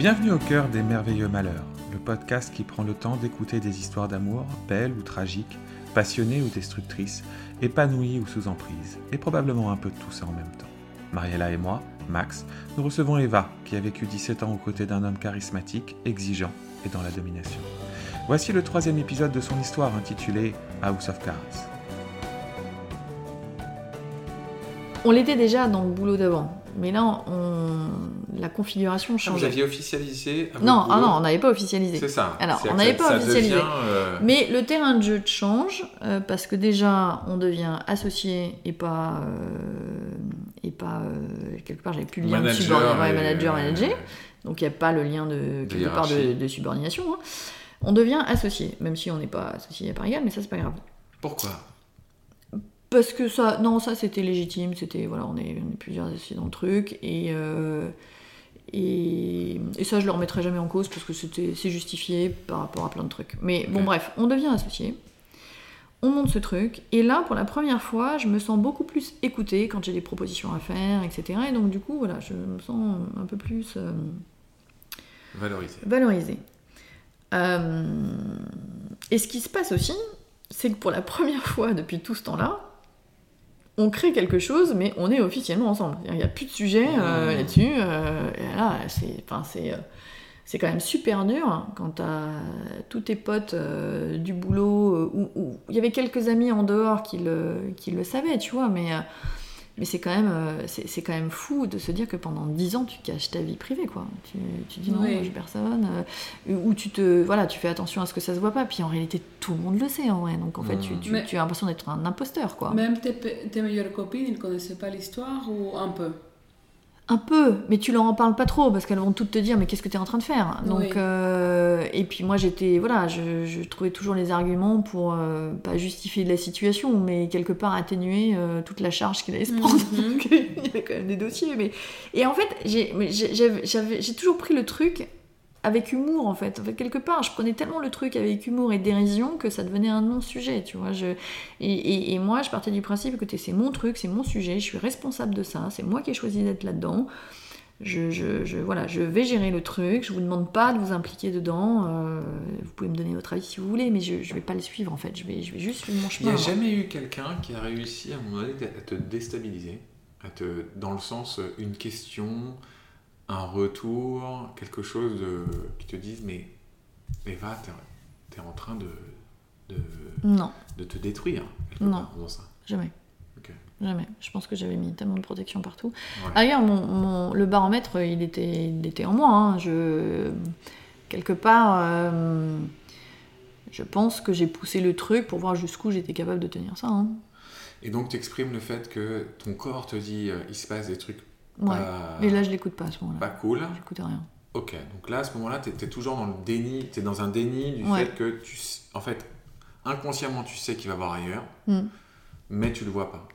Bienvenue au cœur des merveilleux malheurs, le podcast qui prend le temps d'écouter des histoires d'amour, belles ou tragiques, passionnées ou destructrices, épanouies ou sous emprise, et probablement un peu de tout ça en même temps. Mariella et moi, Max, nous recevons Eva, qui a vécu 17 ans aux côtés d'un homme charismatique, exigeant et dans la domination. Voici le troisième épisode de son histoire intitulé House of Cards. On l'était déjà dans le boulot d'avant. Mais là, on... la configuration Ah, change. vous aviez officialisé non, ah non, on n'avait pas officialisé. C'est ça. Alors, on n'avait pas officialisé. devient, euh, Mais le terrain de jeu change euh, parce que déjà, on devient associé et pas. euh, et pas. quelque part, j'avais plus le lien de subordination. Et- manager, manager. Donc, il n'y a pas le lien de, quelque part de, subordination. hein. On devient associé, même si on n'est pas associé à égale, mais ça, c'est pas grave. Pourquoi? Parce que ça, non, ça c'était légitime, c'était, voilà, on est, on est plusieurs associés dans le truc, et, euh, et, et ça je le remettrai jamais en cause parce que c'était, c'est justifié par rapport à plein de trucs. Mais bon, bref, on devient associé, on monte ce truc, et là pour la première fois, je me sens beaucoup plus écoutée quand j'ai des propositions à faire, etc. Et donc du coup, voilà, je me sens un peu plus. euh, Valoriser. valorisé. Euh, et ce qui se passe aussi, c'est que pour la première fois depuis tout ce temps-là, on crée quelque chose, mais on est officiellement ensemble. Il n'y a plus de sujet euh, là-dessus. euh, et là, c'est, enfin, c'est, euh, c'est quand même super dur hein, quand t'as tous tes potes euh, du boulot, où il y avait quelques amis en dehors qui le, qui le savaient, tu vois, mais, mais c'est quand, même, euh, c'est, c'est quand même fou de se dire que pendant 10 ans, tu caches ta vie privée, quoi. Tu, tu dis non, Oui. moi, j'ai personne, euh, ou tu, te, voilà, tu fais attention à ce que ça se voit pas, puis en réalité, tout le monde le sait, en vrai. Donc en fait, tu, tu, Mais- tu as l'impression d'être un imposteur, quoi. Même tes, tes meilleures copines, ils ne connaissaient pas l'histoire ou un peu? Un peu, mais tu leur en parles pas trop parce qu'elles vont toutes te dire mais qu'est-ce que tu es en train de faire? Donc Oui. euh, et puis moi j'étais voilà, je, je trouvais toujours les arguments pour euh, pas justifier de la situation, mais quelque part atténuer euh, toute la charge qu'il allait se prendre. Mhm. Il y avait quand même des dossiers, mais et en fait j'ai toujours pris le truc avec humour en fait. En fait, quelque part, je prenais tellement le truc avec humour et dérision que ça devenait un non-sujet, tu vois. Je, et, et- et moi, je partais du principe, écoutez, c'est mon truc, c'est mon sujet, je suis responsable de ça, c'est moi qui ai choisi d'être là-dedans. Je, je- je- voilà, je vais gérer le truc, je vous demande pas de vous impliquer dedans. euh, vous pouvez me donner votre avis si vous voulez, mais je, je vais pas le suivre en fait. Je vais, je vais juste suivre mon Il chemin. n'y a jamais eu quelqu'un qui a réussi à un moment donné à te déstabiliser, à te, dans le sens euh, une question, un retour, quelque chose de- qui te dise mais Eva, t'es es en train de, de, Non, de te détruire Non. part dans ça. jamais. Jamais. Je pense que j'avais mis tellement de protection partout. Ouais. D'ailleurs, mon, mon- le baromètre, il était, il était en moi. hein. Je, quelque part, euh, je pense que j'ai poussé le truc pour voir jusqu'où j'étais capable de tenir ça. hein. Et donc tu exprimes le fait que ton corps te dit euh, il se passe des trucs Ouais. Et là, je l'écoute pas à ce moment-là. pas cool. J'écoutais rien. Ok, donc là à ce moment-là, tu es, toujours dans le déni, tu es dans un déni du Ouais. fait que tu, en fait, inconsciemment tu sais qu'il va voir ailleurs, Hmm. mais tu le vois pas.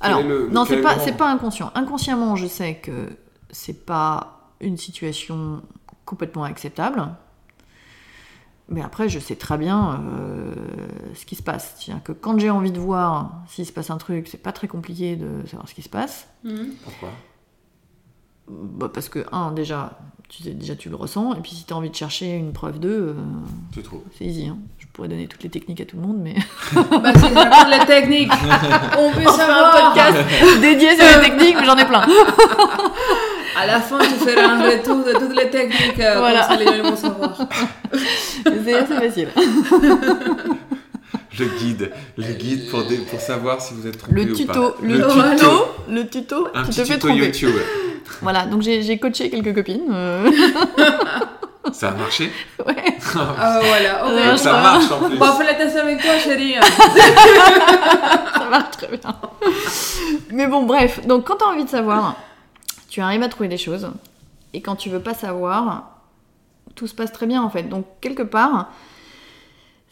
Alors, le- non, c'est pas, moment c'est pas inconscient. Inconsciemment, je sais que c'est pas une situation complètement acceptable. Mais après, je sais très bien euh, ce qui se passe. C'est-à-dire que quand j'ai envie de voir s'il se passe un truc, c'est pas très compliqué de savoir ce qui se passe. Mhm. Pourquoi? Bah, parce que, un, déjà tu, sais, déjà, tu le ressens. Et puis, si tu as envie de chercher une preuve d'eux, trouves c'est easy. hein. Je pourrais donner toutes les techniques à tout le monde, mais. Bah, c'est raconte les techniques. On veut On fait un savoir. podcast dédié sur les techniques, mais j'en ai plein. À la fin, tu feras un retour de toutes les techniques. euh, Voilà. Comme ça, les gens vont savoir. C'est assez facile. Le guide, le guide pour, dé- pour savoir si vous êtes trompé Le ou tuto, pas. le, Voilà. tuto, le tuto Un qui petit te fait tuto tromper. YouTube. Voilà, donc j'ai coaché quelques copines. euh, Ça a marché ouais. Ah, voilà, Donc ça va. marche en plus. Bon, on fait la test avec toi, chérie. ça marche très bien. Mais bon, bref, donc quand tu as envie de savoir, tu arrives à trouver des choses. Et quand tu veux pas savoir, tout se passe très bien en fait. Donc quelque part,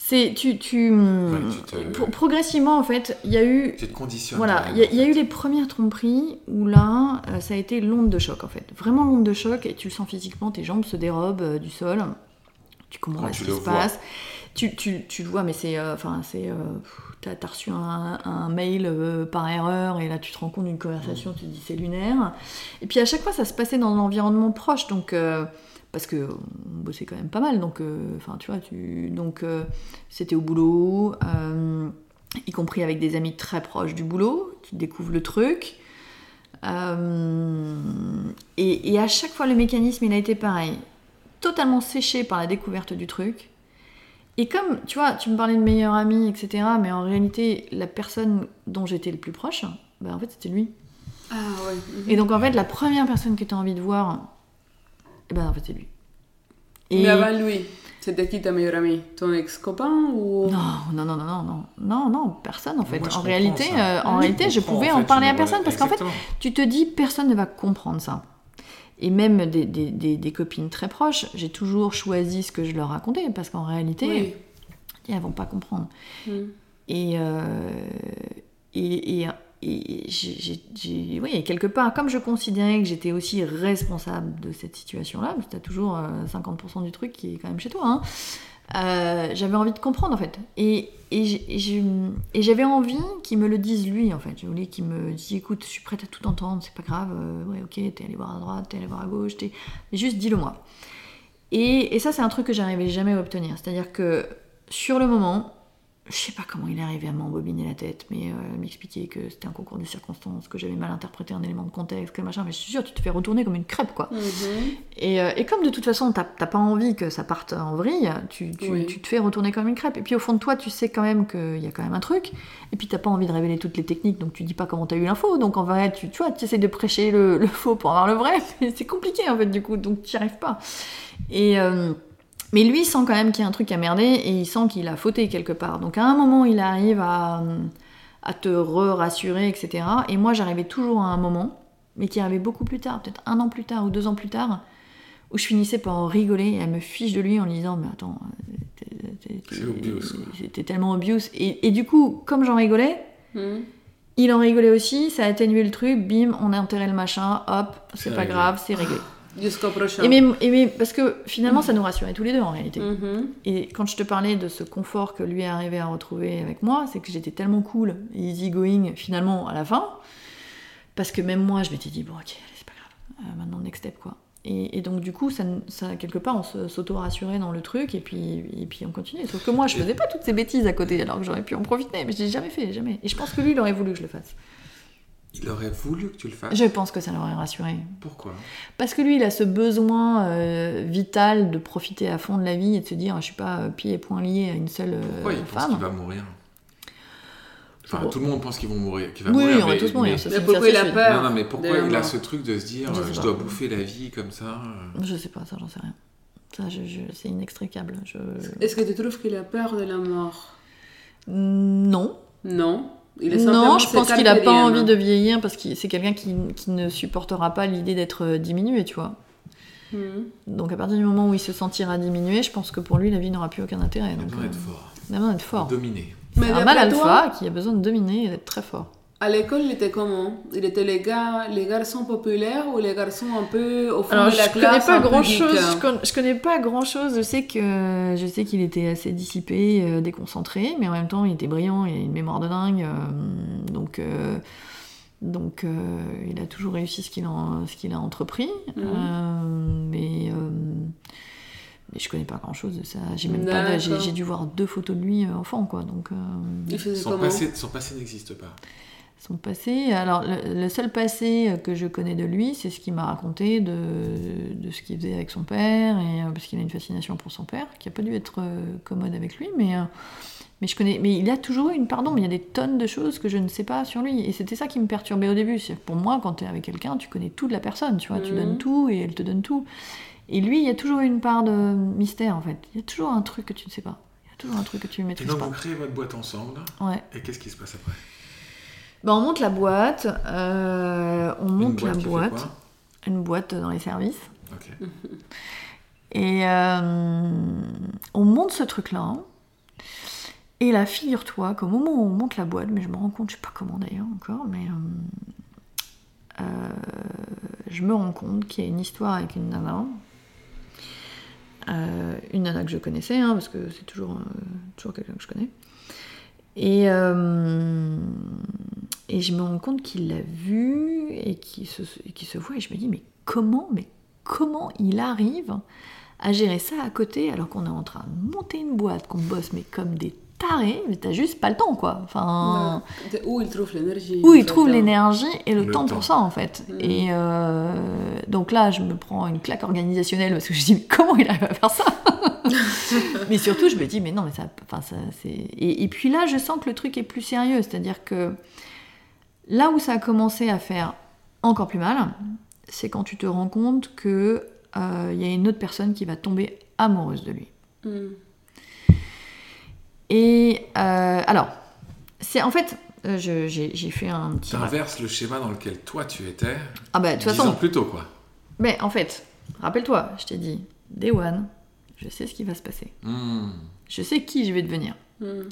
c'est tu tu, Ouais, tu te- pro- progressivement en fait, il y a eu Tu te conditionnes. Voilà, il y, a- y eu les premières tromperies où là, euh, ça a été l'onde de choc en fait. Vraiment l'onde de choc et tu le sens physiquement, tes jambes se dérobent euh, du sol. Tu comprends pas tu ce qui se vois. passe. Tu, tu, tu le vois, mais c'est. euh, Enfin, c'est. euh, pff, T'as as reçu un, un mail euh, par erreur et là tu te rends compte d'une conversation, tu te dis c'est lunaire. Et puis à chaque fois ça se passait dans l'environnement proche, donc euh, parce que on bossait quand même pas mal, donc, euh, enfin, tu vois, tu, donc euh, c'était au boulot, euh, y compris avec des amis très proches du boulot, tu découvres le truc. Et, et à chaque fois, le mécanisme, il a été pareil, totalement séché par la découverte du truc. Et comme, tu vois, tu me parlais de meilleur ami, etc., mais en réalité, la personne dont j'étais le plus proche, bah, en fait, c'était lui. Ah ouais. mhm. Et donc, en fait, la première personne que tu as envie de voir, eh ben, en fait, c'est lui. Et... Mais avant lui, c'était qui ta meilleure amie? Ton ex-copain ou? Non, non, non, non, non, non, non, non, personne en fait. Moi, en réalité, euh, en réalité, je pouvais en parler à personne parce qu'en fait, tu te dis, personne ne va comprendre ça. Et même des, des, des, des copines très proches, j'ai toujours choisi ce que je leur racontais parce qu'en réalité, Oui. elles vont pas comprendre. Mhm. Et, euh, et, et, et oui, quelque part, comme je considérais que j'étais aussi responsable de cette situation-là, parce que toujours euh, 50% du truc qui est quand même chez toi, hein, euh, j'avais envie de comprendre en fait. Et, j'avais envie qu'il me le dise lui en fait. Je voulais qu'il me dise écoute, je suis prête à tout entendre, c'est pas grave, euh, ouais, ok, t'es allé voir à droite, t'es allé voir à gauche, t'es. Juste dis-le moi. Et ça, c'est un truc que j'arrivais jamais à obtenir. C'est-à-dire que sur le moment, je sais pas comment il est arrivé à m'embobiner la tête, mais euh, m'expliquer que c'était un concours de circonstances, que j'avais mal interprété un élément de contexte, que machin, mais je suis sûre, tu te fais retourner comme une crêpe, quoi. Mhm. Et, euh, et comme de toute façon, t'as pas envie que ça parte en vrille, tu, tu- Oui. tu te fais retourner comme une crêpe. Et puis au fond de toi, tu sais quand même qu'il y a quand même un truc. Et puis t'as pas envie de révéler toutes les techniques, donc tu dis pas comment t'as eu l'info. Donc en vrai, tu, tu vois, tu essaies de prêcher le, le faux pour avoir le vrai, mais c'est compliqué en fait du coup, donc tu arrives pas. Et, euh, mais lui il sent quand même qu'il y a un truc à merder et il sent qu'il a fauté quelque part. Donc à un moment, il arrive à, à te re-rassurer, etc. Et moi, j'arrivais toujours à un moment, mais qui arrivait beaucoup plus tard, peut-être un an plus tard ou deux ans plus tard, où je finissais par en rigoler et elle me fiche de lui en lui disant Mais attends, euh, c'était tellement obvious. Et, et du coup, comme j'en rigolais, Mhm. il en rigolait aussi, ça a atténué le truc, bim, on a enterré le machin, hop, c'est pas grave, c'est réglé. Jusqu'au prochain. Et mais, et mais- parce que finalement, ça nous rassurait tous les deux en réalité. Mhm. Et quand je te parlais de ce confort que lui est arrivé à retrouver avec moi, c'est que j'étais tellement cool et easy going finalement à la fin, parce que même moi je m'étais dit bon ok c'est pas grave, Euh, maintenant next step quoi. Et, et donc du coup ça, ça quelque part on se- s'auto-rassurait dans le truc et puis, et puis on continuait. Sauf que moi je faisais pas toutes ces bêtises à côté alors que j'aurais pu en profiter, mais je l'ai jamais fait, jamais. Et je pense que lui il aurait voulu que je le fasse. Il aurait voulu que tu le fasses. Je pense que ça l'aurait rassuré. Pourquoi? Parce que lui, il a ce besoin euh, vital de profiter à fond de la vie et de se dire, je suis pas euh, pieds et poings liés à une seule euh, Pourquoi il pense qu'il va mourir? Enfin, tout le monde pense qu'ils vont mourir. qu'il va Oui, mourir, on va mais- tous mourir. mais- pourquoi il a peur Non, non, mais pourquoi il a ce truc de se dire Je dois bouffer la vie comme ça. Je sais pas, ça j'en sais rien. Ça, je, je- c'est inextricable. Je... Est-ce que tu trouves qu'il a peur de la mort? Non. Non? Il est Non, je pense qu'il a carpe pas envie de vieillir parce que c'est quelqu'un qui, qui ne supportera pas l'idée d'être euh, diminué, tu vois. Mhm. Donc à partir du moment où il se sentira diminué, je pense que pour lui, la vie n'aura plus aucun intérêt. Il a besoin d'être fort, il a besoin d'être fort. dominer. Mais un toi, alpha qui a besoin de dominer et d'être très fort. À l'école, il était comment? Il était les, gars, les garçons populaires ou les garçons un peu au fond Alors, de la je connais classe pas un peu grand chose. Je, con- je connais pas grand chose. Je sais que je sais qu'il était assez dissipé, euh, déconcentré, mais en même temps, il était brillant. Il a une mémoire de dingue. euh, donc, euh, donc, euh, il a toujours réussi ce qu'il a, ce qu'il a entrepris. Mhm. Euh, mais euh, mais je connais pas grand chose de ça. J'ai même pas. J'ai dû voir deux photos de lui enfant, quoi. Donc. euh, Il faisait Son comment? passé, son passé n'existe pas. Son passé. Alors, le, le seul passé que je connais de lui, c'est ce qu'il m'a raconté de, de ce qu'il faisait avec son père, et, euh, parce qu'il a une fascination pour son père, qui a pas dû être euh, commode avec lui, mais, euh, mais je connais. Mais il a toujours eu une pardon, mais il y a des tonnes de choses que je ne sais pas sur lui. Et c'était ça qui me perturbait au début. C'est pour moi, quand tu es avec quelqu'un, tu connais tout de la personne, tu vois, tu Mhm. donnes tout et elle te donne tout. Et lui, il y a toujours une part de mystère, en fait. Il y a toujours un truc que tu ne sais pas. Il y a toujours un truc que tu ne Et maîtrises donc pas. vous créez votre boîte ensemble, Ouais. et qu'est-ce qui se passe après? Bah, on monte la boîte, euh, on monte la boîte une boîte dans les services, et euh, on monte ce truc-là. Et là, figure-toi qu'au moment où on monte la boîte, mais je me rends compte, je sais pas comment d'ailleurs encore, mais euh, je me rends compte qu'il y a une histoire avec une nana. Euh, une nana que je connaissais, hein, parce que c'est toujours, euh, toujours quelqu'un que je connais. Et, et je me rends compte qu'il l'a vu et qu'il se, qu'il se voit, et je me dis, mais comment, mais comment il arrive à gérer ça à côté alors qu'on est en train de monter une boîte, qu'on bosse mais comme des tarés, mais t'as juste pas le temps quoi. Enfin, Ouais. Où il trouve l'énergie où il trouve l'énergie et le, Le temps, temps. pour ça en fait. Mm. Et euh, donc là, je me prends une claque organisationnelle parce que je dis mais comment il arrive à faire ça Mais surtout, je me dis mais non mais ça, enfin ça c'est. Et, et puis là, je sens que le truc est plus sérieux, c'est-à-dire que là où ça a commencé à faire encore plus mal, c'est quand tu te rends compte que euh, il y a une autre personne qui va tomber amoureuse de lui. Mm. Et euh, alors, c'est en fait, euh, j'ai fait un petit. T'inverses le schéma dans lequel toi tu étais Ah bah de toute façon, ans plus tôt, quoi. Mais en fait, rappelle-toi, je t'ai dit, Day One, je sais ce qui va se passer. Hmm. Je sais qui je vais devenir. Mm.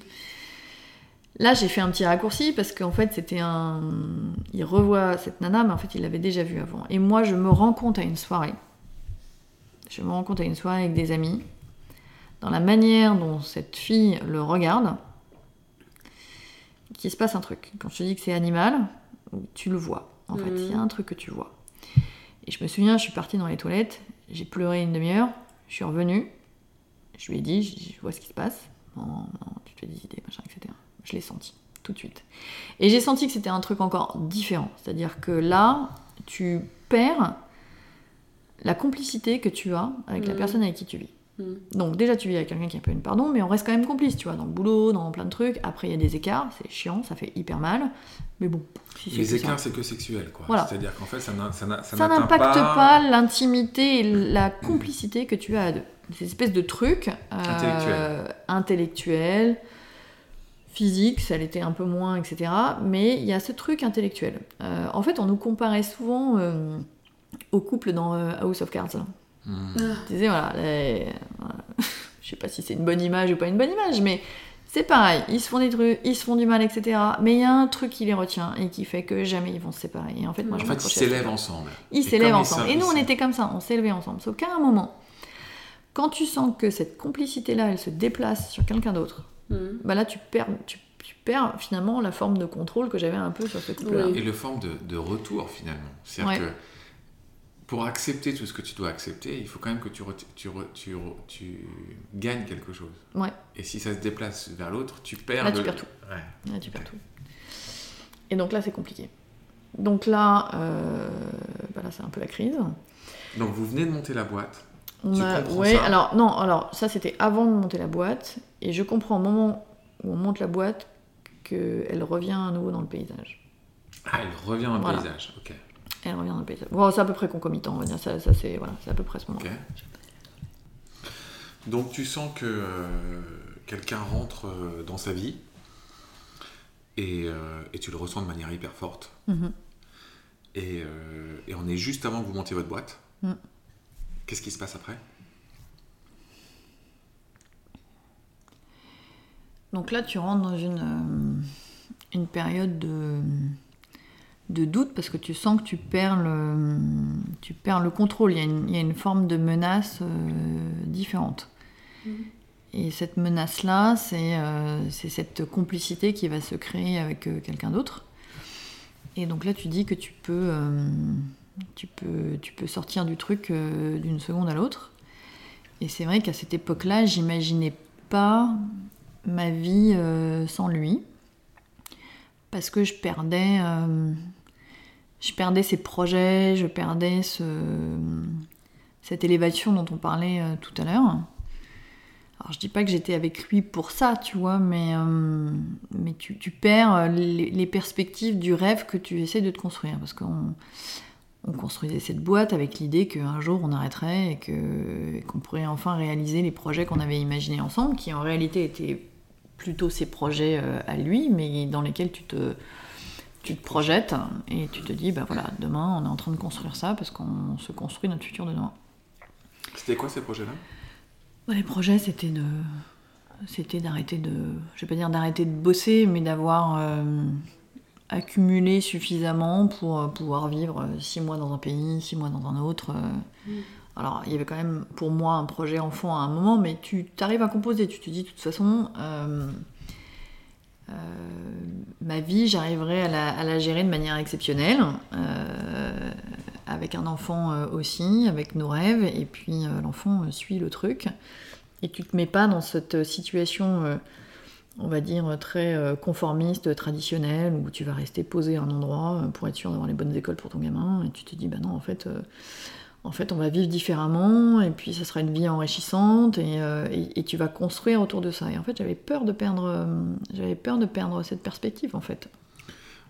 Là, j'ai fait un petit raccourci parce qu'en fait, c'était un. Il revoit cette nana, mais en fait, il l'avait déjà vue avant. Et moi, je me rends compte à une soirée. Je me rends compte à une soirée avec des amis, dans la manière dont cette fille le regarde, qu'il se passe un truc. Quand je te dis que c'est animal, tu le vois. En fait, Mhm. il y a un truc que tu vois. Et je me souviens, je suis partie dans les toilettes, j'ai pleuré une demi-heure, je suis revenue, je lui ai dit, je, vois ce qui se passe. Non, non, tu te fais des idées, machin, etc. Je l'ai senti tout de suite. Et j'ai senti que c'était un truc encore différent. C'est-à-dire que là, tu perds la complicité que tu as avec la Mhm. personne avec qui tu vis. Mm. Donc déjà tu vis avec quelqu'un qui a pas une pardon, mais on reste quand même complice, tu vois, dans le boulot, dans plein de trucs. Après il y a des écarts, c'est chiant, ça fait hyper mal. Mais bon, si Les écarts, c'est que sexuel, quoi. Voilà. C'est-à-dire qu'en fait, ça n'impacte pas, l'intimité et la complicité que tu as à deux. Ces espèces de trucs euh, Intellectuels. intellectuels, physiques, ça l'était un peu moins, etc. Mais il y a ce truc intellectuel. Euh, en fait, on nous comparait souvent euh, aux couples dans euh, House of Cards. Hmm. Tu disais, voilà, les- voilà. je sais pas si c'est une bonne image ou pas une bonne image, mais c'est pareil, ils se font des trucs, ils se font du mal, etc. Mais il y a un truc qui les retient et qui fait que jamais ils vont se séparer. Et en fait, moi, je fait, ils s'élèvent ensemble. Ils Et s'élèvent ensemble. Et nous, on était comme ça, on s'élevait ensemble. Sauf qu'à un moment, quand tu sens que cette complicité-là, elle se déplace sur quelqu'un d'autre, Mm. bah là, tu perds, tu, tu perds finalement la forme de contrôle que j'avais un peu sur ce couple-là. Oui. Et le forme de, de retour finalement. C'est-à-dire Ouais. que pour accepter tout ce que tu dois accepter, il faut quand même que tu, re- tu, re- tu, re- tu gagnes quelque chose. Ouais. Et si ça se déplace vers l'autre, tu perds. Là, tu perds tout. Ouais. Ouais, tu perds tout. Et donc là, c'est compliqué. Donc là, euh, bah là c'est un peu la crise. Donc vous venez de monter la boîte. On Tu a- comprends ouais, ça alors non, alors ça c'était avant de monter la boîte, et je comprends au moment où on monte la boîte qu'elle revient à nouveau dans le paysage. Ah, elle revient dans le Voilà. paysage. Ok. Elle revient dans le paysage. Bon, c'est à peu près concomitant, on va dire. Ça, ça c'est voilà, à peu près ce moment. Donc tu sens que euh, quelqu'un rentre euh, dans sa vie et, euh, et tu le ressens de manière hyper forte. Mhm. Et, et on est juste avant que vous montiez votre boîte. Mm. Qu'est-ce qui se passe après? Donc là, tu rentres dans une, euh, une période de, de doute parce que tu sens que tu perds le, tu perds le contrôle. Il y a une, il y a une forme de menace euh, différente. Et cette menace-là, c'est euh, c'est cette complicité qui va se créer avec euh, quelqu'un d'autre. Et donc là, tu dis que tu peux, euh, tu peux, tu peux sortir du truc euh, d'une seconde à l'autre. Et c'est vrai qu'à cette époque-là, j'imaginais pas ma vie euh, sans lui. Parce que je perdais, euh, je perdais ses projets, je perdais ce, cette élévation dont on parlait tout à l'heure. Alors je dis pas que j'étais avec lui pour ça, tu vois, mais, mais tu, perds les, les perspectives du rêve que tu essaies de te construire. Parce qu'on on construisait cette boîte avec l'idée qu'un jour on arrêterait et qu'on pourrait enfin réaliser les projets qu'on avait imaginés ensemble, qui en réalité étaient plutôt ses projets euh, à lui, mais dans lesquels tu te, tu te projettes et tu te dis, bah voilà, demain on est en train de construire ça parce qu'on se construit notre futur de demain. C'était quoi ces projets-là? Bah, les projets, c'était de, c'était d'arrêter de, je vais pas dire d'arrêter de bosser, mais d'avoir euh, accumulé suffisamment pour euh, pouvoir vivre euh, six mois dans un pays, six mois dans un autre. euh. Alors, il y avait quand même pour moi un projet enfant à un moment, mais tu arrives à composer. Tu te dis, de toute façon, euh, euh, ma vie, j'arriverai à la, à la gérer de manière exceptionnelle, euh, avec un enfant aussi, avec nos rêves, et puis l'enfant suit le truc. Et tu te mets pas dans cette situation, on va dire, très euh, conformiste, traditionnelle, où tu vas rester posé à un endroit euh, pour être sûr d'avoir les bonnes écoles pour ton gamin, et tu te dis, bah non, en fait, euh, en fait, on va vivre différemment, et puis ça sera une vie enrichissante, et, euh, et- et tu vas construire autour de ça. Et en fait, j'avais peur de perdre, euh, j'avais peur de perdre cette perspective, en fait.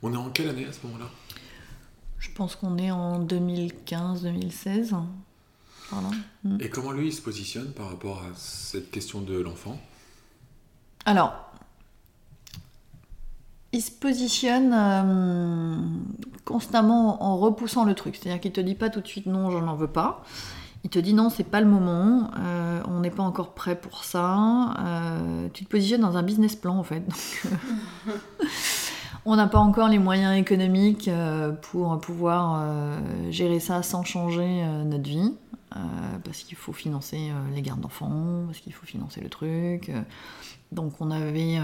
On est en quelle année à ce moment-là? Je pense qu'on est en 2015-2016. Voilà. Mm. Et comment lui il se positionne par rapport à cette question de l'enfant? Alors, il se positionne euh, constamment en repoussant le truc. C'est-à-dire qu'il te dit pas tout de suite non, j'en en veux pas. Il te dit non, c'est pas le moment, euh, on n'est pas encore prêt pour ça. Euh, tu te positionnes dans un business plan en fait. On n'a pas encore les moyens économiques pour pouvoir gérer ça sans changer notre vie. Parce qu'il faut financer les gardes d'enfants, parce qu'il faut financer le truc. donc on avait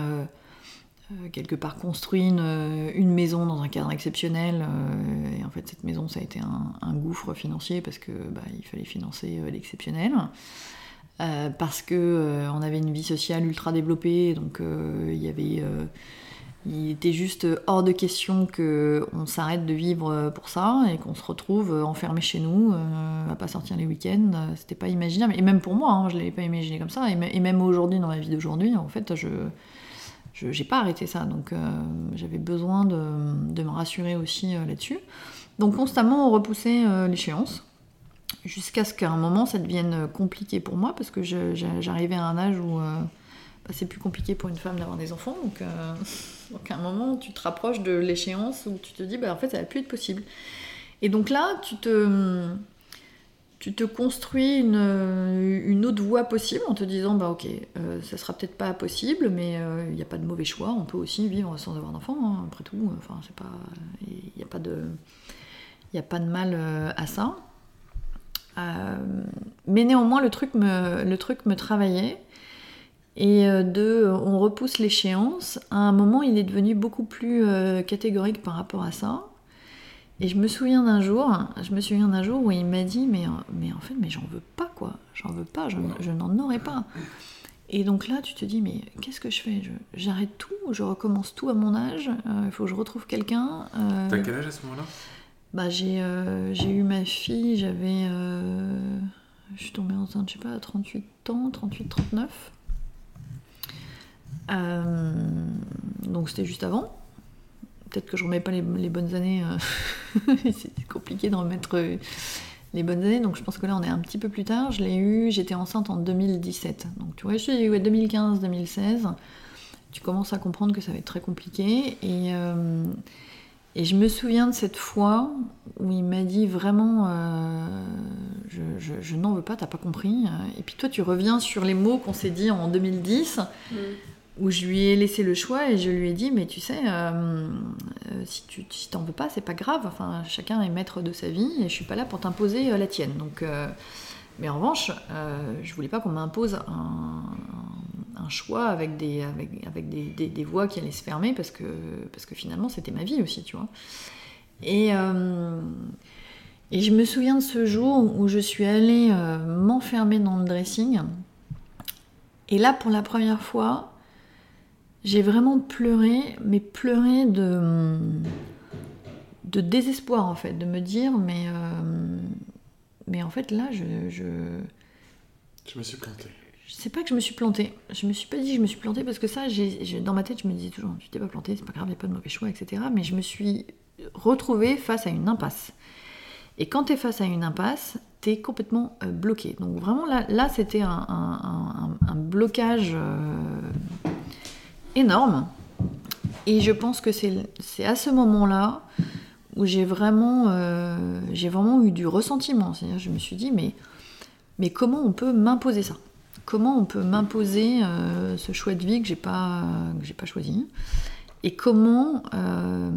euh, quelque part construit une, euh, une maison dans un cadre exceptionnel. euh, et en fait cette maison ça a été un, gouffre financier parce que bah, il fallait financer l'exceptionnel. Parce que on avait une vie sociale ultra développée, donc il y avait, il était juste hors de question que on s'arrête de vivre pour ça et qu'on se retrouve enfermé chez nous, à pas sortir les week-ends. C'était pas imaginable. Et même pour moi, hein, je l'avais pas imaginé comme ça. Et même aujourd'hui, dans ma vie d'aujourd'hui, en fait, je je j'ai pas arrêté ça. Donc euh, j'avais besoin de, me rassurer aussi euh, là-dessus. Donc constamment on repoussait euh, l'échéance jusqu'à ce qu'à un moment ça devienne compliqué pour moi parce que j'arrivais à un âge où bah, c'est plus compliqué pour une femme d'avoir des enfants. Donc, donc à un moment tu te rapproches de l'échéance où tu te dis bah en fait ça va plus être possible. Et donc là tu te tu te construis une, une autre voie possible en te disant bah ok euh, ça sera peut-être pas possible mais euh, il n'y a pas de mauvais choix. On peut aussi vivre sans avoir d'enfant hein, après tout. Enfin c'est pas il n'y a pas de il a pas de mal euh, à ça. Euh, mais néanmoins le truc me le truc me travaillait. Et euh, de on repousse l'échéance. À un moment il est devenu beaucoup plus euh, catégorique par rapport à ça et je me souviens d'un jour, je me souviens d'un jour où il m'a dit mais, mais en fait mais j'en veux pas quoi, j'en veux pas, je, je n'en aurais pas. Et donc là tu te dis mais qu'est-ce que je fais? J'arrête tout, je recommence tout à mon âge, euh, il faut que je retrouve quelqu'un. euh, T'as quel âge à ce moment-là? Bah j'ai euh, eu ma fille, j'avais euh, je suis tombée enceinte, je sais pas, à 38 ans, 38 39. Euh, donc c'était juste avant. Peut-être que je remets pas les, bonnes années. euh, C'était compliqué de remettre euh, les bonnes années. Donc je pense que là on est un petit peu plus tard. Je l'ai eu, j'étais enceinte en 2017. Donc tu vois, je suis eu 2015-2016. Tu commences à comprendre que ça va être très compliqué. Et, euh, et je me souviens de cette fois où il m'a dit vraiment je n'en veux pas, t'as pas compris. Et puis toi tu reviens sur les mots qu'on s'est dit en 2010 où je lui ai laissé le choix et je lui ai dit mais tu sais euh, euh, si tu t'en veux pas c'est pas grave. Enfin chacun est maître de sa vie et je suis pas là pour t'imposer euh, la tienne. Donc mais en revanche je voulais pas qu'on m'impose un, choix avec des avec, avec des, des, voies qui allaient se fermer parce que parce que finalement c'était ma vie aussi tu vois. Et et je me souviens de ce jour où je suis allée m'enfermer dans le dressing. Et là pour la première fois j'ai vraiment pleuré, mais pleuré de, de désespoir en fait, de me dire mais, euh, mais en fait là je, je, Je me suis planté. je sais pas que je me suis plantée. Je me suis pas dit que je me suis plantée parce que ça, j'ai, dans ma tête, je me disais toujours tu t'es pas plantée, c'est pas grave, il n'y a pas de mauvais choix, etc. Mais je me suis retrouvée face à une impasse. Et quand tu es face à une impasse, tu es complètement euh, bloqué. Donc vraiment là, là c'était un, un- un- un blocage euh, énorme. Et je pense que c'est, à ce moment-là où j'ai vraiment, euh, j'ai vraiment eu du ressentiment. C'est-à-dire, je me suis dit, mais, mais comment on peut m'imposer ça? Comment on peut m'imposer euh, ce choix de vie que j'ai pas, pas choisi? Et comment, euh,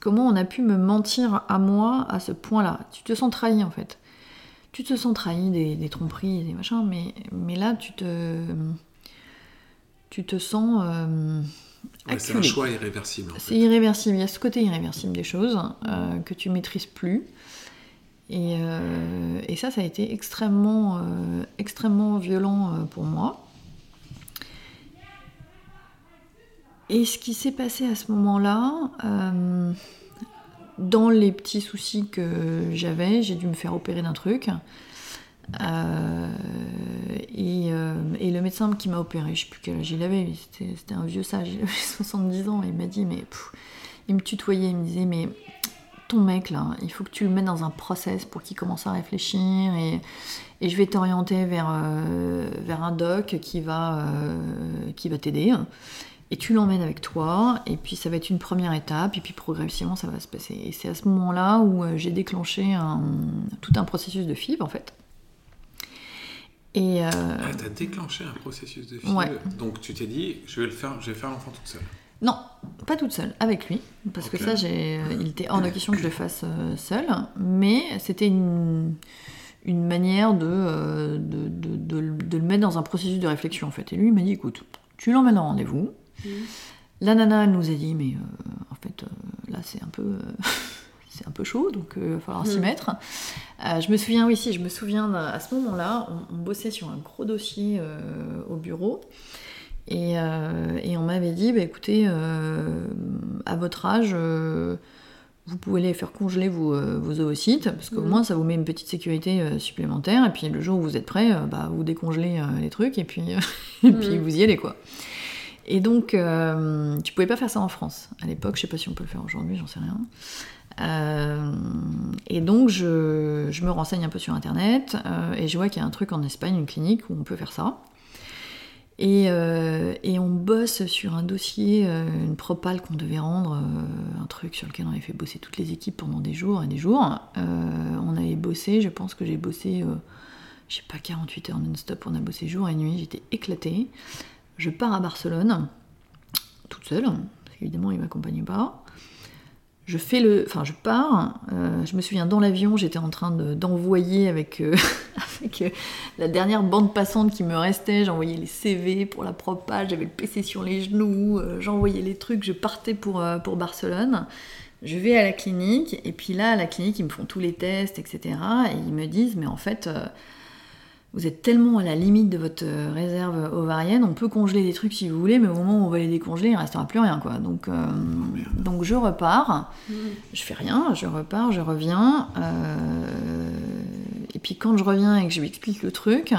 comment on a pu me mentir à moi à ce point-là? Tu te sens trahi en fait. Tu te sens trahi des, des tromperies, des machins, mais là tu te, tu te sens euh, Ouais, c'est un choix irréversible. en fait. C'est irréversible. Il y a ce côté irréversible des choses euh, que tu maîtrises plus. Et, euh, et ça, ça a été extrêmement, extrêmement violent pour moi. Et ce qui s'est passé à ce moment-là, dans les petits soucis que j'avais, j'ai dû me faire opérer d'un truc. Euh, et, euh, et le médecin qui m'a opéré, je sais plus quel âge il avait, c'était un vieux sage, il avait 70 ans, il m'a dit, mais il me tutoyait, il me disait, mais ton mec là, il faut que tu le mettes dans un process pour qu'il commence à réfléchir et, et je vais t'orienter vers, euh, vers un doc qui va, qui va t'aider. Et tu l'emmènes avec toi, et puis ça va être une première étape, et puis progressivement ça va se passer. Et c'est à ce moment-là où j'ai déclenché tout un processus de fibre en fait. Et euh, Ah, t'as déclenché un processus de. Ouais. Donc tu t'es dit, je vais le faire, je vais faire l'enfant toute seule. non, pas toute seule, avec lui, parce que ça, j'ai, euh, il était hors de question que je le fasse euh, seule, mais c'était une, une manière de, de, de- de le- de le mettre dans un processus de réflexion en fait. Et lui, il m'a dit, écoute, tu l'emmènes en rendez-vous. La nana, elle nous a dit, mais euh, en fait, euh, là, c'est un peu, euh, c'est un peu chaud, donc il va falloir s'y Mhm. mettre. Euh, je me souviens, oui, si, je me souviens, d'un- à ce moment-là, on, on bossait sur un gros dossier euh, au bureau. Et, euh, et on m'avait dit, bah, écoutez, euh, à votre âge, euh, vous pouvez les faire congeler vos, euh, vos oocytes, parce qu'au Mhm. moins ça vous met une petite sécurité euh, supplémentaire, et puis le jour où vous êtes prêt, euh, bah, vous décongelez euh, les trucs, et puis, et puis Mhm. vous y allez, quoi. Et donc, euh, tu pouvais pas faire ça en France. À l'époque, je sais pas si on peut le faire aujourd'hui, j'en sais rien. Euh, et donc, je, me renseigne un peu sur Internet, euh, et je vois qu'il y a un truc en Espagne, une clinique, où on peut faire ça. Et, euh, on bosse sur un dossier, une propale qu'on devait rendre, un truc sur lequel on avait fait bosser toutes les équipes pendant des jours et des jours. On avait bossé, je pense que j'ai bossé, je sais pas, 48 heures non-stop, on a bossé jour et nuit, j'étais éclatée. Je pars à Barcelone, toute seule, parce qu'évidemment il m'accompagne pas. Je fais le, enfin je pars. euh, je me souviens dans l'avion, j'étais en train de- d'envoyer avec, euh, avec euh, la dernière bande passante qui me restait. J'envoyais les CV pour la propale, j'avais le PC sur les genoux, j'envoyais les trucs. Je partais pour pour Barcelone. Je vais à la clinique et puis là à la clinique ils me font tous les tests, etc. Et ils me disent mais en fait vous êtes tellement à la limite de votre euh, réserve ovarienne, on peut congeler des trucs si vous voulez, mais au moment où on va les décongeler, il ne restera plus rien. Quoi. Donc, euh, donc je repars, je fais rien, je repars, je reviens. euh, et puis quand je reviens et que je lui explique le truc,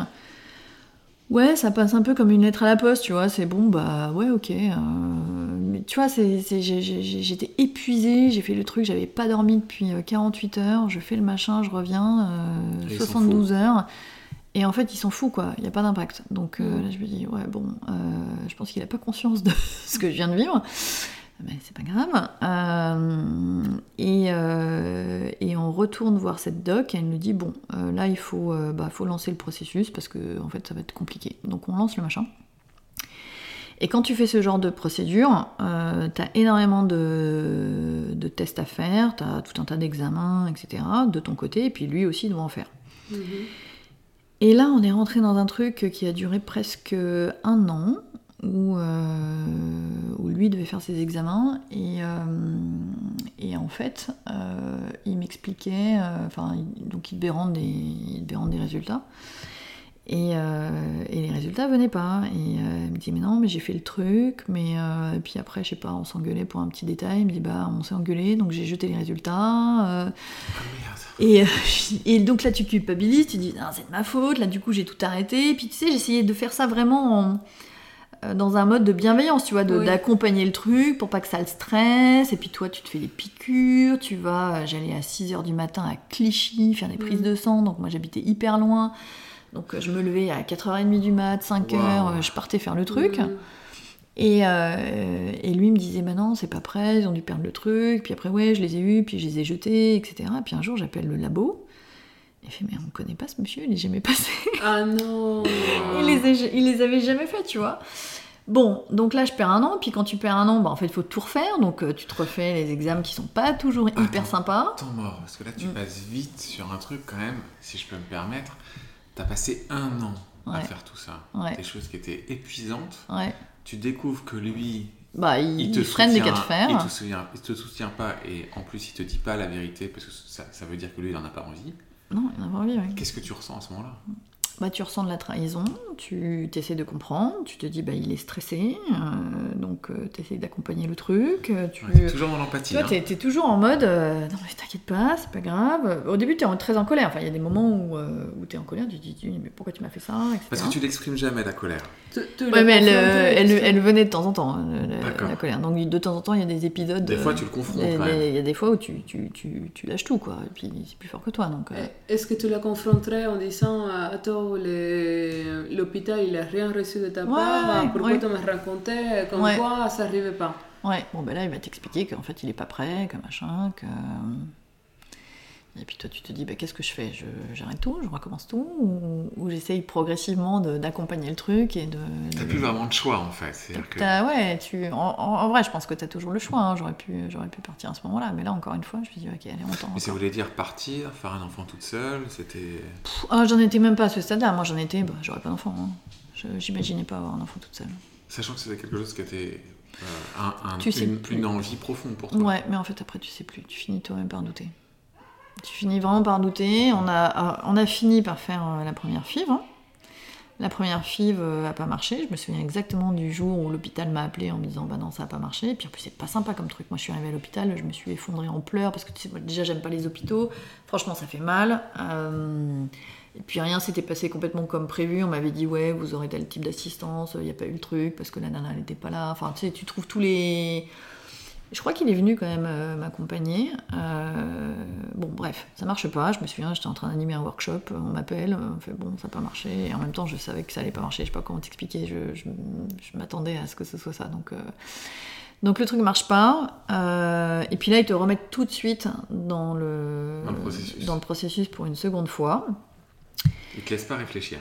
ouais, ça passe un peu comme une lettre à la poste, tu vois, c'est bon, bah ouais, ok. euh, mais tu vois, j'étais épuisée, j'ai fait le truc, j'avais pas dormi depuis euh, 48 heures, je fais le machin, je reviens, euh, Et ils s'en 72 heures. Et en fait, ils s'en foutent, quoi. Il n'y a pas d'impact. Donc euh, là, je me dis, ouais, bon, euh, je pense qu'il n'a pas conscience de ce que je viens de vivre. Mais c'est pas grave. Euh, et, on retourne voir cette doc et elle nous dit, bon, là, il faut, bah, faut lancer le processus parce que, en fait, ça va être compliqué. Donc on lance le machin. Et quand tu fais ce genre de procédure, tu as énormément de, tests à faire, tu as tout un tas d'examens, etc., de ton côté, et puis lui aussi doit en faire. Mhm. Et là, on est rentré dans un truc qui a duré presque un an, où, euh, où lui devait faire ses examens. Et, euh, et en fait, euh, il m'expliquait, enfin, donc il devait rendre des, il devait rendre des résultats. Et, euh, et les résultats venaient pas. Et euh, il me dit, mais non, mais j'ai fait le truc. Mais euh, et puis après, je sais pas, on s'engueulait pour un petit détail. Il me dit, bah, on s'est engueulé, donc j'ai jeté les résultats. euh, Ah merde. et, euh, et donc là, tu culpabilises, tu dis, non, c'est de ma faute, là, du coup, j'ai tout arrêté. Et puis, tu sais, j'essayais de faire ça vraiment en- dans un mode de bienveillance, tu vois, Oui. d'accompagner le truc pour pas que ça le stresse. Et puis, toi, tu te fais des piqûres, tu vas, j'allais à 6h du matin à Clichy faire des prises Mhm. de sang, donc moi, j'habitais hyper loin. Donc, euh, je me levais à 4h30 du mat, 5h, Wow. euh, je partais faire le truc. Mhm. Et, euh, et lui me disait, bah non, c'est pas prêt, ils ont dû perdre le truc. Puis après, ouais, je les ai eus, puis je les ai jetés, etc. Puis un jour, j'appelle le labo. Il fait, mais on connaît pas ce monsieur, il est jamais passé. Ah non il, les a- il les avait jamais fait, tu vois. Bon, donc là, je perds un an. Puis quand tu perds un an, bah, en fait, il faut tout refaire. Donc euh, tu te refais les examens qui sont pas toujours hyper Attends. sympas. Temps mort, parce que là tu Mm. passes vite sur un truc quand même, si je peux me permettre. T'as passé un an à faire tout ça. Ouais. Des choses qui étaient épuisantes. Ouais, Tu découvres que lui, Bah, il, il te freine soutient- cas de fer. Il te, soutient, il te soutient pas et en plus il te dit pas la vérité parce que ça, ça veut dire que lui il en a pas envie. Non, il en a pas envie, ouais. Qu'est-ce que tu ressens à ce moment-là? Bah, tu ressens de la trahison, tu essaies de comprendre, tu te dis bah il est stressé, euh, donc tu essaies d'accompagner le truc. euh, Tu Ouais, t'es toujours dans l'empathie. Toi, hein. t'es, t'es toujours en mode euh, non, mais t'inquiète pas, c'est pas grave. Au début, t'es en- très en colère. Enfin, il y a des moments où, euh, où t'es en colère, tu te dis tu- mais pourquoi tu m'as fait ça, etc. Parce que tu l'exprimes jamais ta colère. Tu- tu Ouais, mais elle, euh, elle, venait de temps en temps, hein, la, la colère. Donc, de temps en temps, il y a des épisodes. Des euh, fois tu le confrontes il y a- des fois où tu, tu, tu, tu lâches tout, quoi. Et puis, c'est plus fort que toi. Donc, euh, Est-ce que tu la confronterais en disant euh, Attends, l'hôpital il a rien reçu de ta Ouais, part, ouais, pourquoi ouais. tu m'as raconté comme quoi ça n'arrivait pas? Ouais, bon, ben là, il va t'expliquer qu'en fait, il est pas prêt, que machin, que. Et puis toi, tu te dis, bah, qu'est-ce que je fais? J'arrête tout, je recommence tout, ou, ou j'essaye progressivement d'accompagner le truc et de. T'as de- plus vraiment de choix en fait. Que T'as- ouais, tu, en, en- en vrai, je pense que tu as toujours le choix. hein. J'aurais pu, pu partir à ce moment-là, mais là, encore une fois, je me suis dit, ok, allez, on tente. Mais ça voulait dire partir, faire un enfant toute seule, c'était. Ah, j'en étais même pas à ce stade-là. Moi, j'en étais, bah, j'aurais pas d'enfant. hein. J'imaginais pas avoir un enfant toute seule. Sachant que c'était quelque chose qui était euh, un- un- Tu sais une, envie profonde pour toi. Ouais, mais en fait, après, tu sais plus. Tu finis toi-même par douter. Tu finis vraiment par douter. On a, euh, fini par faire euh, la première FIV. hein. La première FIV euh, a pas marché. Je me souviens exactement du jour où l'hôpital m'a appelé en me disant bah non ça a pas marché. Et puis en plus c'est pas sympa comme truc. Moi je suis arrivée à l'hôpital, je me suis effondrée en pleurs parce que tu sais, déjà j'aime pas les hôpitaux. Franchement ça fait mal. Euh, Et puis rien s'était passé complètement comme prévu. On m'avait dit ouais vous aurez tel type d'assistance. Il n'y a pas eu le truc parce que la nana elle était pas là. Enfin tu sais tu trouves tous les je crois qu'il est venu quand même euh, m'accompagner. Euh, bon, bref, ça marche pas. Je me souviens, j'étais en train d'animer un workshop. On m'appelle, on fait bon, ça n'a pas marché. Et en même temps, je savais que ça allait pas marcher. Je sais pas comment t'expliquer. Je, je- je m'attendais à ce que ce soit ça. Donc, euh, donc le truc marche pas. Et puis là, ils te remettent tout de suite dans le, Dans le processus. dans le processus pour une seconde fois. Ils te laissent pas réfléchir.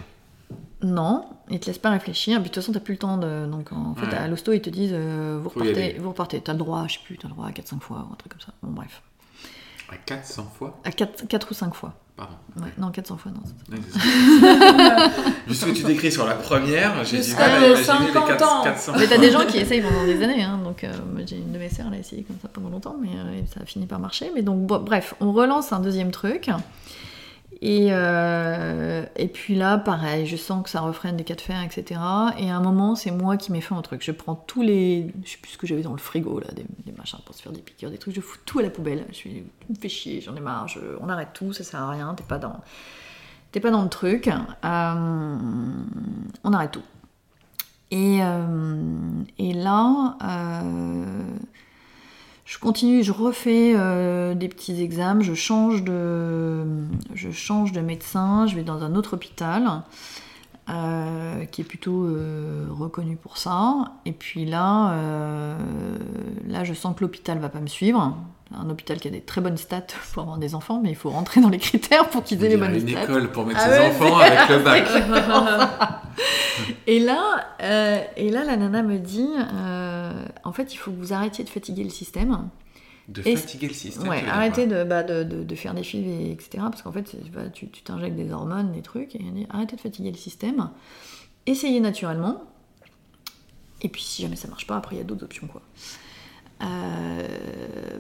Non, ils te laissent pas réfléchir. Puis de toute façon, t'as plus le temps de. Donc en fait, Ouais. à l'hosto, ils te disent euh, vous repartez, vous repartez. T'as le droit, je sais plus, t'as le droit à 4-5 fois, ou un truc comme ça. Bon, bref. À 400 fois? À 4, ou 5 fois. Pardon. Ouais, non, 400 fois, non. Ouais. Juste ce que tu décris sur la première, j'ai du Jusqu'à mal à imaginer les 50 400 ans. 400 Mais t'as des gens qui essayent pendant des années, hein, donc euh, moi, j'ai une de mes sœurs, elle a essayé comme ça pendant longtemps, mais euh, ça a fini par marcher. Mais donc, bon, bref, on relance un deuxième truc. Et, euh, et puis là, pareil, je sens que ça refraine des cas de fer, etc. Et à un moment, c'est moi qui mets fin au truc. Je prends tous les. Je sais plus ce que j'avais dans le frigo, là, des, machins pour se faire des piqûres, des trucs. Je fous tout à la poubelle. Je suis. Me fais chier, j'en ai marre. je- On arrête tout, ça sert à rien. T'es pas dans. T'es pas dans le truc. Euh, on arrête tout. Et, euh, et là, je continue, je refais euh, des petits examens, je change, de, je change de médecin, je vais dans un autre hôpital euh, qui est plutôt euh, reconnu pour ça. Et puis là, euh, là, je sens que l'hôpital va pas me suivre. Un hôpital qui a des très bonnes stats pour avoir des enfants, mais il faut rentrer dans les critères pour qu'ils aient les Il y a bonnes une stats. école pour mettre Ah ses ouais, enfants avec le bac. et, là, euh, et là, la nana me dit euh, fait, il faut que vous arrêtiez de fatiguer le système. De Et- fatiguer le système. Ouais, arrêtez de, bah, de, de- de faire des fives, et etc. Parce qu'en fait, bah, tu t'injectes des hormones, des trucs, et arrêtez de fatiguer le système. Essayez naturellement. Et puis, si jamais ça marche pas, après, il y a d'autres options, quoi. Euh,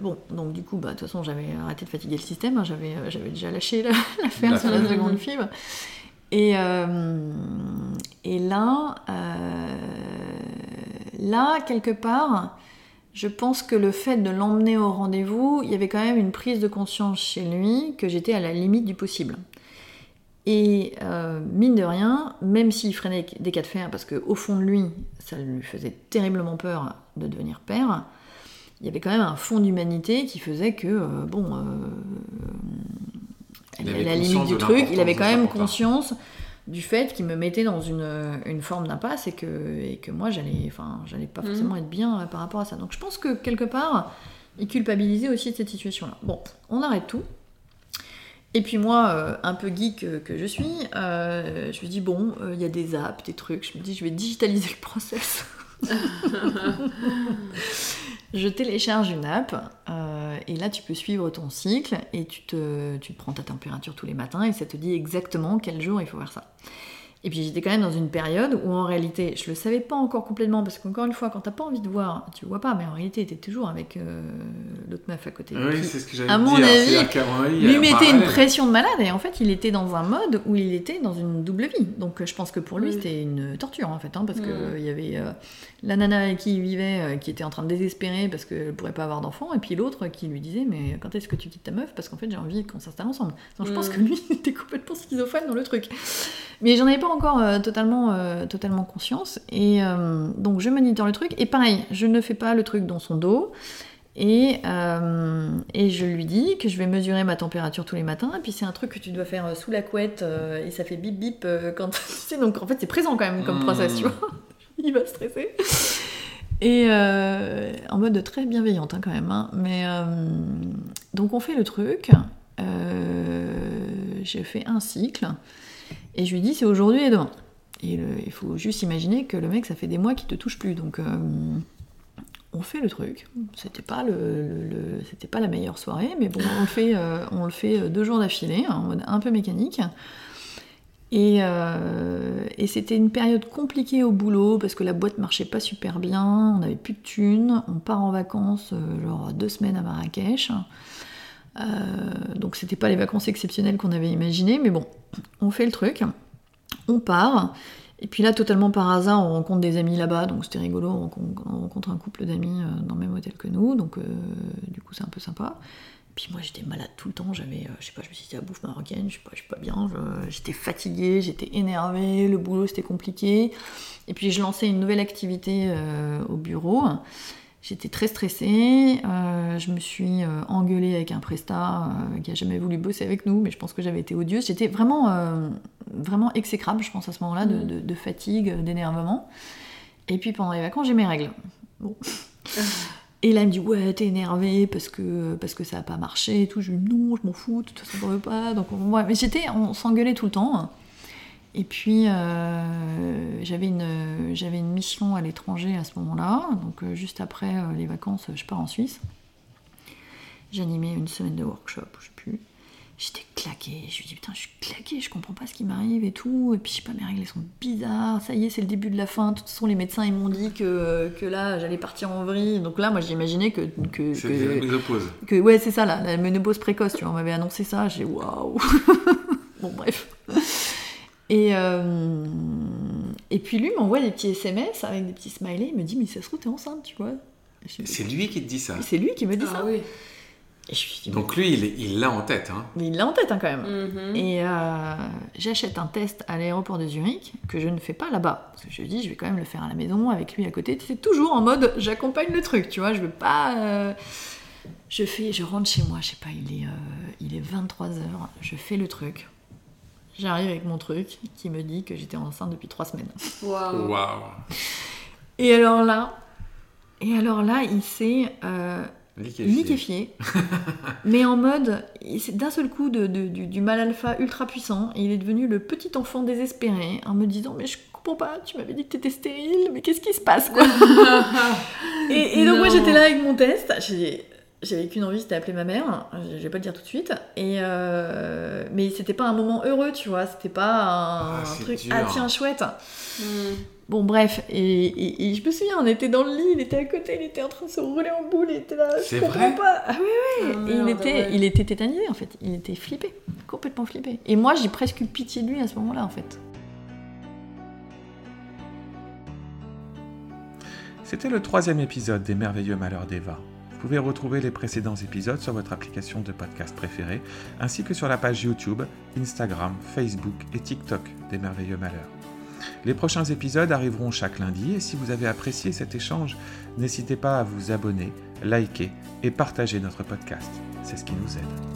bon, donc du coup, bah, de toute façon, j'avais arrêté de fatiguer le système, hein, j'avais, euh, j'avais déjà lâché la- l'affaire sur la seconde fibre. Et, euh, et là, euh, là, quelque part, je pense que le fait de l'emmener au rendez-vous, il y avait quand même une prise de conscience chez lui que j'étais à la limite du possible. Et euh, mine de rien, même s'il freinait des cas de fer, parce qu'au fond de lui, ça lui faisait terriblement peur de devenir père, il y avait quand même un fond d'humanité qui faisait que, euh, bon, euh, Il elle avait est à la limite du truc, il avait quand même conscience du fait qu'il me mettait dans une, une forme d'impasse et que, et que moi, j'allais enfin, j'allais pas Mhm. forcément être bien euh, par rapport à ça. Donc je pense que quelque part, il culpabilisait aussi de cette situation-là. Bon, on arrête tout. Et puis moi, euh, un peu geek euh, que je suis, euh, je me dis, bon, euh, il y a des apps, des trucs, je me dis, je vais digitaliser le process. je télécharge une app, euh, et là tu peux suivre ton cycle, et tu te, tu te prends ta température tous les matins, et ça te dit exactement quel jour il faut faire ça. Et puis j'étais quand même dans une période où en réalité, je le savais pas encore complètement, parce qu'encore une fois, quand t'as pas envie de voir, tu vois pas, mais en réalité, t'es toujours avec euh, l'autre meuf à côté. Oui, c'est ce que j'allais à mon dire. avis, lui mettait une pression de malade, et en fait, il était dans un mode où il était dans une double vie. Donc euh, je pense que pour lui, Oui. c'était une torture en fait, hein, parce qu'il y avait euh, la nana avec qui il vivait euh, qui était en train de désespérer parce qu'elle pourrait pas avoir d'enfant, et puis l'autre qui lui disait Mais quand est-ce que tu quittes ta meuf? Parce qu'en fait, j'ai envie qu'on s'installe ensemble. Donc je pense que lui, il était complètement schizophrène dans le truc. Mais j'en avais pas encore euh, totalement, euh, totalement conscience. Et euh, donc je monitor le truc. Et pareil, je ne fais pas le truc dans son dos. Et, et je lui dis que je vais mesurer ma température tous les matins. Et puis c'est un truc que tu dois faire sous la couette. et ça fait bip bip quand tu sais. Donc en fait, c'est présent quand même comme Mm. process, tu vois. Il va stresser. Et en mode très bienveillante hein, quand même. hein. Mais donc on fait le truc. Je fais un cycle. Et je lui dis c'est aujourd'hui et demain. Et il faut juste imaginer que le mec, ça fait des mois qu'il te touche plus. Donc euh, on fait le truc. C'était pas, le, c'était pas la meilleure soirée, mais bon, on le fait, euh, euh, deux jours d'affilée, en mode un peu mécanique. Et, c'était une période compliquée au boulot parce que la boîte marchait pas super bien, on n'avait plus de thunes, on part en vacances genre deux semaines à Marrakech. Euh, donc c'était pas les vacances exceptionnelles qu'on avait imaginées, mais bon, on fait le truc, on part. Et puis là, totalement par hasard, on rencontre des amis là-bas, donc c'était rigolo, on rencontre, on rencontre un couple d'amis euh, dans le même hôtel que nous, donc euh, du coup c'est un peu sympa. Puis moi j'étais malade tout le temps, j'avais, je sais pas, je me suis dit la bouffe marocaine, je sais pas, je suis pas bien, j'étais fatiguée, j'étais énervée, le boulot c'était compliqué. Et puis je lançais une nouvelle activité au bureau. J'étais très stressée, euh, je me suis euh, engueulée avec un prestat euh, qui a jamais voulu bosser avec nous, mais je pense que j'avais été odieuse. J'étais vraiment, vraiment exécrable, je pense, à ce moment-là, de, de- de fatigue, d'énervement. Et puis pendant les vacances, j'ai mes règles. Bon. Et là, il me dit Ouais, t'es énervée parce que, parce que ça n'a pas marché et tout. Je lui dis Non, je m'en fous, de toute façon, j'en veux pas. Donc, on- ouais, mais j'étais, on s'engueulait tout le temps. Et puis, euh, j'avais une, j'avais une mission à l'étranger à ce moment-là. Donc, euh, juste après euh, les vacances, je pars en Suisse. J'animais une semaine de workshop, je sais plus. J'étais claquée. Je lui dis Putain, je suis claquée, je comprends pas ce qui m'arrive et tout. Et puis, je sais pas, mes règles elles sont bizarres. Ça y est, c'est le début de la fin. De toute façon, les médecins, ils m'ont dit que, que là, j'allais partir en vrille. Donc là, moi, j'imaginais que. que, C'est que- la ménopause. que ouais c'est ça là, la ménopause précoce tu vois on m'avait annoncé ça j'ai waouh bon bref et euh, et puis lui m'envoie des petits SMS avec des petits smileys il me dit mais ça se trouve t'es enceinte tu vois C'est lui qui te dit ça. c'est lui qui me dit Ah ça oui. et je lui dis Donc lui, il l'a en tête. Hein. mais il l'a en tête hein, quand même Mhm. et euh, j'achète un test à l'aéroport de Zurich que je ne fais pas là-bas. Parce que je me dis, je vais quand même le faire à la maison avec lui à côté. C'est toujours en mode, j'accompagne le truc, tu vois. Je veux pas. euh, Je fais, je rentre chez moi, je sais pas, il est, euh, il est 23h, je fais le truc. J'arrive avec mon truc qui me dit que j'étais enceinte depuis trois semaines. Waouh. Waouh. Et alors là, et alors là, il s'est euh, Liquéfié. liquéfié, mais en mode, d'un seul coup, de, de- du, du mal alpha ultra puissant, et il est devenu le petit enfant désespéré, en me disant Mais je comprends pas, tu m'avais dit que t'étais stérile, mais qu'est-ce qui se passe quoi? Et, et donc, moi j'étais là avec mon test, j'ai- j'avais qu'une envie, c'était appeler ma mère, je vais pas le dire tout de suite, et euh, mais c'était pas un moment heureux, tu vois, c'était pas un, Ah, truc dur. Ah tiens, chouette Mhm. Bon, bref, et, et- et je me souviens, on était dans le lit, il était à côté, il était en train de se rouler en boule, il était là, je C'est comprends vrai pas. Ah oui, Ah, et il merde, était, ouais. il était tétanisé en fait, il était flippé, complètement flippé. Et moi, j'ai presque eu pitié de lui à ce moment-là en fait. C'était le troisième épisode des Merveilleux Malheurs d'Eva. Vous pouvez retrouver les précédents épisodes sur votre application de podcast préférée, ainsi que sur la page YouTube, Instagram, Facebook et TikTok des Merveilleux Malheurs. Les prochains épisodes arriveront chaque lundi et si vous avez apprécié cet échange, n'hésitez pas à vous abonner, liker et partager notre podcast. C'est ce qui nous aide.